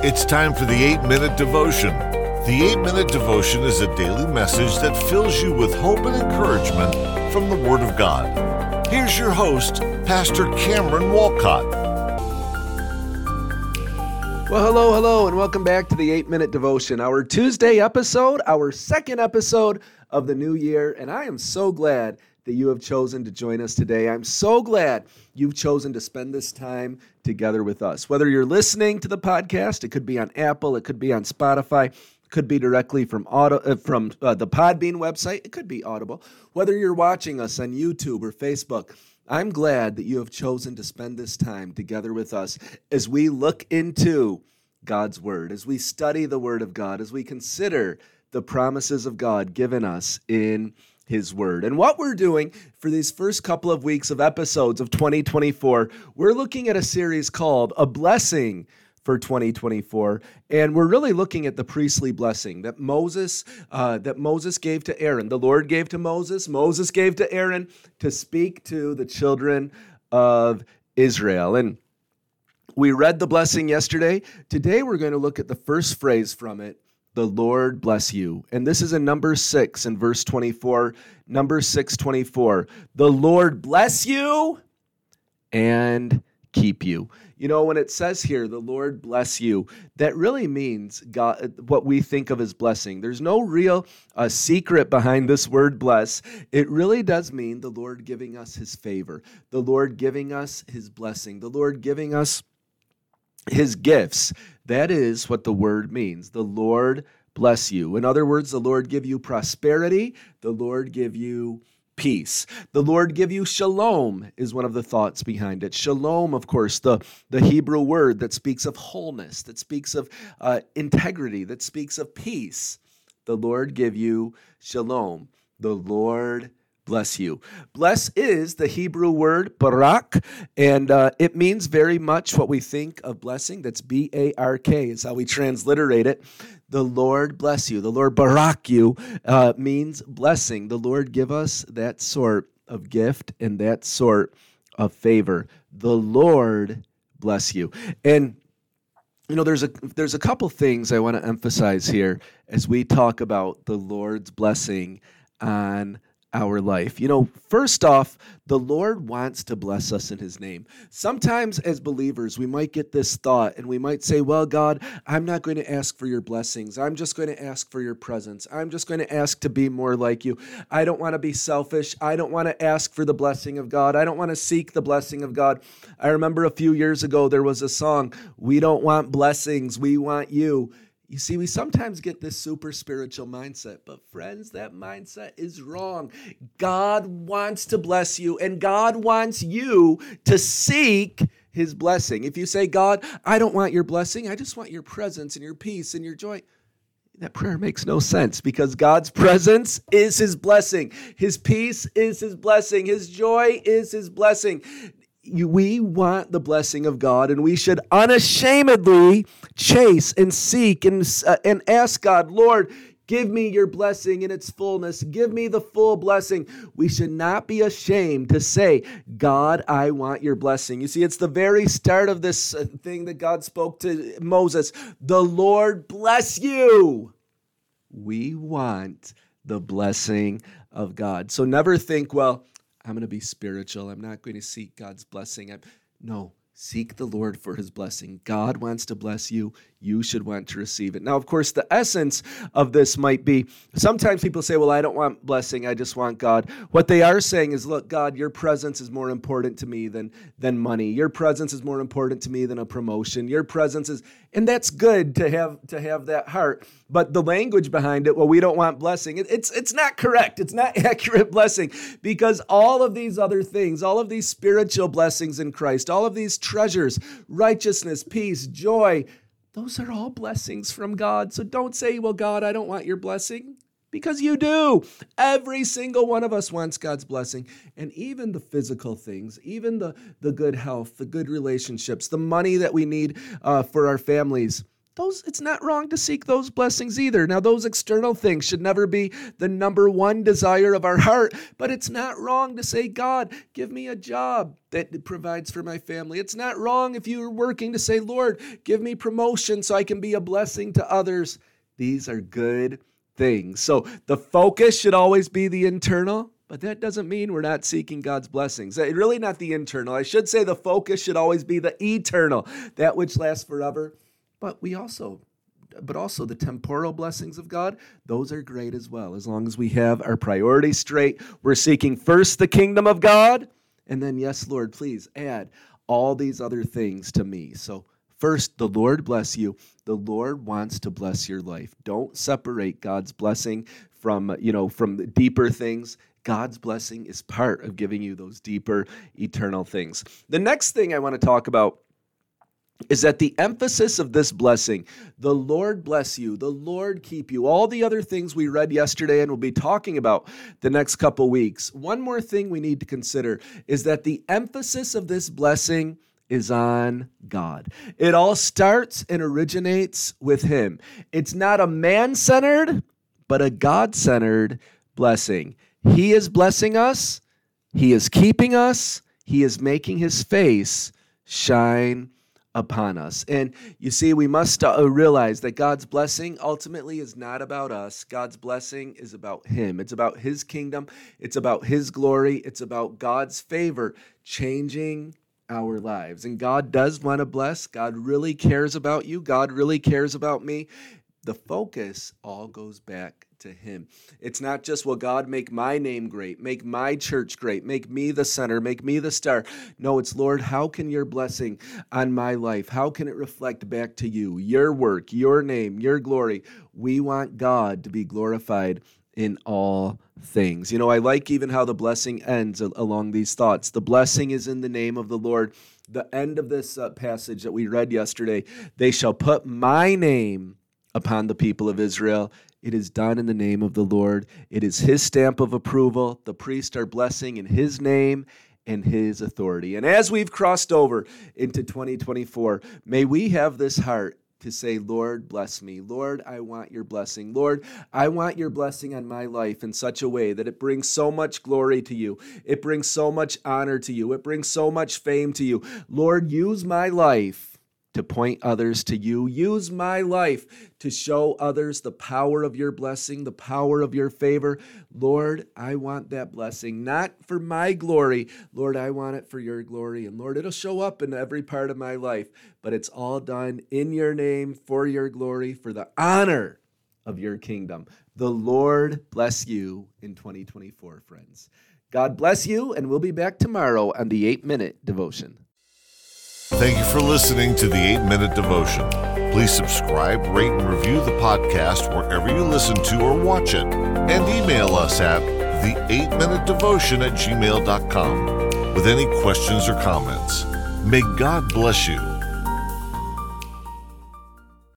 It's time for the 8 Minute Devotion. The 8 Minute Devotion is a daily message that fills you with hope and encouragement from the Word of God. Here's your host, Pastor Cameron Walcott. Well, hello, hello, and welcome back to the 8 Minute Devotion, our Tuesday episode, our second episode of the new year. And I am so glad that you have chosen to join us today. I'm so glad you've chosen to spend this time together with us. Whether you're listening to the podcast, it could be on Apple, it could be on Spotify, it could be directly from auto, uh, from uh, the Podbean website, it could be Audible. Whether you're watching us on YouTube or Facebook, I'm glad that you have chosen to spend this time together with us as we look into God's Word, as we study the Word of God, as we consider the promises of God given us in his word. And what we're doing for these first couple of weeks of episodes of 2024, we're looking at a series called A Blessing for 2024 and we're really looking at the priestly blessing that moses uh, that moses gave to aaron. The lord gave to moses. Moses gave to aaron to speak to the children of israel. And we read the blessing yesterday. Today we're going to look at the first phrase from it the Lord bless you. And this is in number 6 in verse 24. Number 624. The Lord bless you and keep you. You know, when it says here, the Lord bless you, that really means God, what we think of as blessing. There's no real uh, secret behind this word bless. It really does mean the Lord giving us his favor, the Lord giving us his blessing, the Lord giving us his gifts. That is what the word means. The Lord bless you. In other words, the Lord give you prosperity, the Lord give you peace. The Lord give you shalom is one of the thoughts behind it. Shalom, of course, the, the Hebrew word that speaks of wholeness, that speaks of uh, integrity, that speaks of peace. The Lord give you shalom. The Lord bless you. Bless is the Hebrew word barak, and uh, it means very much what we think of blessing. That's B A R K, is how we transliterate it. The Lord bless you. The Lord barak you uh, means blessing. The Lord give us that sort of gift and that sort of favor. The Lord bless you. And you know there's a there's a couple things I want to emphasize here as we talk about the Lord's blessing on our life. You know, first off, the Lord wants to bless us in His name. Sometimes, as believers, we might get this thought and we might say, Well, God, I'm not going to ask for your blessings. I'm just going to ask for your presence. I'm just going to ask to be more like you. I don't want to be selfish. I don't want to ask for the blessing of God. I don't want to seek the blessing of God. I remember a few years ago, there was a song, We don't want blessings, we want you. You see, we sometimes get this super spiritual mindset, but friends, that mindset is wrong. God wants to bless you, and God wants you to seek his blessing. If you say, God, I don't want your blessing, I just want your presence and your peace and your joy. That prayer makes no sense because God's presence is his blessing. His peace is his blessing. His joy is his blessing we want the blessing of God, and we should unashamedly chase and seek and, uh, and ask God, Lord, give me your blessing in its fullness. Give me the full blessing. We should not be ashamed to say, God, I want your blessing. You see, it's the very start of this uh, thing that God spoke to Moses The Lord bless you. We want the blessing of God. So never think, well, I'm going to be spiritual. I'm not going to seek God's blessing. I'm, no, seek the Lord for his blessing. God wants to bless you you should want to receive it. Now, of course, the essence of this might be sometimes people say, Well, I don't want blessing, I just want God. What they are saying is, Look, God, your presence is more important to me than, than money. Your presence is more important to me than a promotion. Your presence is, and that's good to have to have that heart. But the language behind it, well, we don't want blessing. It, it's it's not correct. It's not accurate blessing because all of these other things, all of these spiritual blessings in Christ, all of these treasures, righteousness, peace, joy, those are all blessings from God. So don't say, well, God, I don't want your blessing. Because you do. Every single one of us wants God's blessing. And even the physical things, even the, the good health, the good relationships, the money that we need uh, for our families, those it's not wrong to seek those blessings either. Now those external things should never be the number one desire of our heart, but it's not wrong to say, God, give me a job that provides for my family. It's not wrong if you're working to say, Lord, give me promotion so I can be a blessing to others. These are good things. So the focus should always be the internal, but that doesn't mean we're not seeking God's blessings. It really not the internal. I should say the focus should always be the eternal, that which lasts forever. But we also but also the temporal blessings of God, those are great as well. As long as we have our priorities straight, we're seeking first the kingdom of God, and then, yes, Lord, please add all these other things to me. So, first, the Lord bless you. The Lord wants to bless your life. Don't separate God's blessing from, you know, from the deeper things. God's blessing is part of giving you those deeper, eternal things. The next thing I want to talk about is that the emphasis of this blessing, the Lord bless you, the Lord keep you, all the other things we read yesterday and we'll be talking about the next couple weeks. One more thing we need to consider is that the emphasis of this blessing is on God. It all starts and originates with Him. It's not a man centered, but a God centered blessing. He is blessing us, He is keeping us, He is making His face shine upon us. And you see, we must uh, realize that God's blessing ultimately is not about us. God's blessing is about Him. It's about His kingdom, it's about His glory, it's about God's favor changing our lives. And God does want to bless. God really cares about you. God really cares about me. The focus all goes back to Him. It's not just, well, God, make my name great, make my church great, make me the center, make me the star. No, it's, Lord, how can your blessing on my life, how can it reflect back to you, your work, your name, your glory? We want God to be glorified in all things. You know, I like even how the blessing ends along these thoughts. The blessing is in the name of the Lord. The end of this uh, passage that we read yesterday, they shall put my name upon the people of Israel, it is done in the name of the Lord. It is His stamp of approval. The priests are blessing in His name and His authority. And as we've crossed over into 2024, may we have this heart to say, Lord, bless me. Lord, I want your blessing. Lord, I want your blessing on my life in such a way that it brings so much glory to you. It brings so much honor to you. It brings so much fame to you. Lord, use my life to point others to you. Use my life to show others the power of your blessing, the power of your favor. Lord, I want that blessing, not for my glory. Lord, I want it for your glory. And Lord, it'll show up in every part of my life, but it's all done in your name, for your glory, for the honor of your kingdom. The Lord bless you in 2024, friends. God bless you, and we'll be back tomorrow on the eight minute devotion. Thank you for listening to the 8 Minute Devotion. Please subscribe, rate, and review the podcast wherever you listen to or watch it. And email us at the 8 Minute Devotion at gmail.com with any questions or comments. May God bless you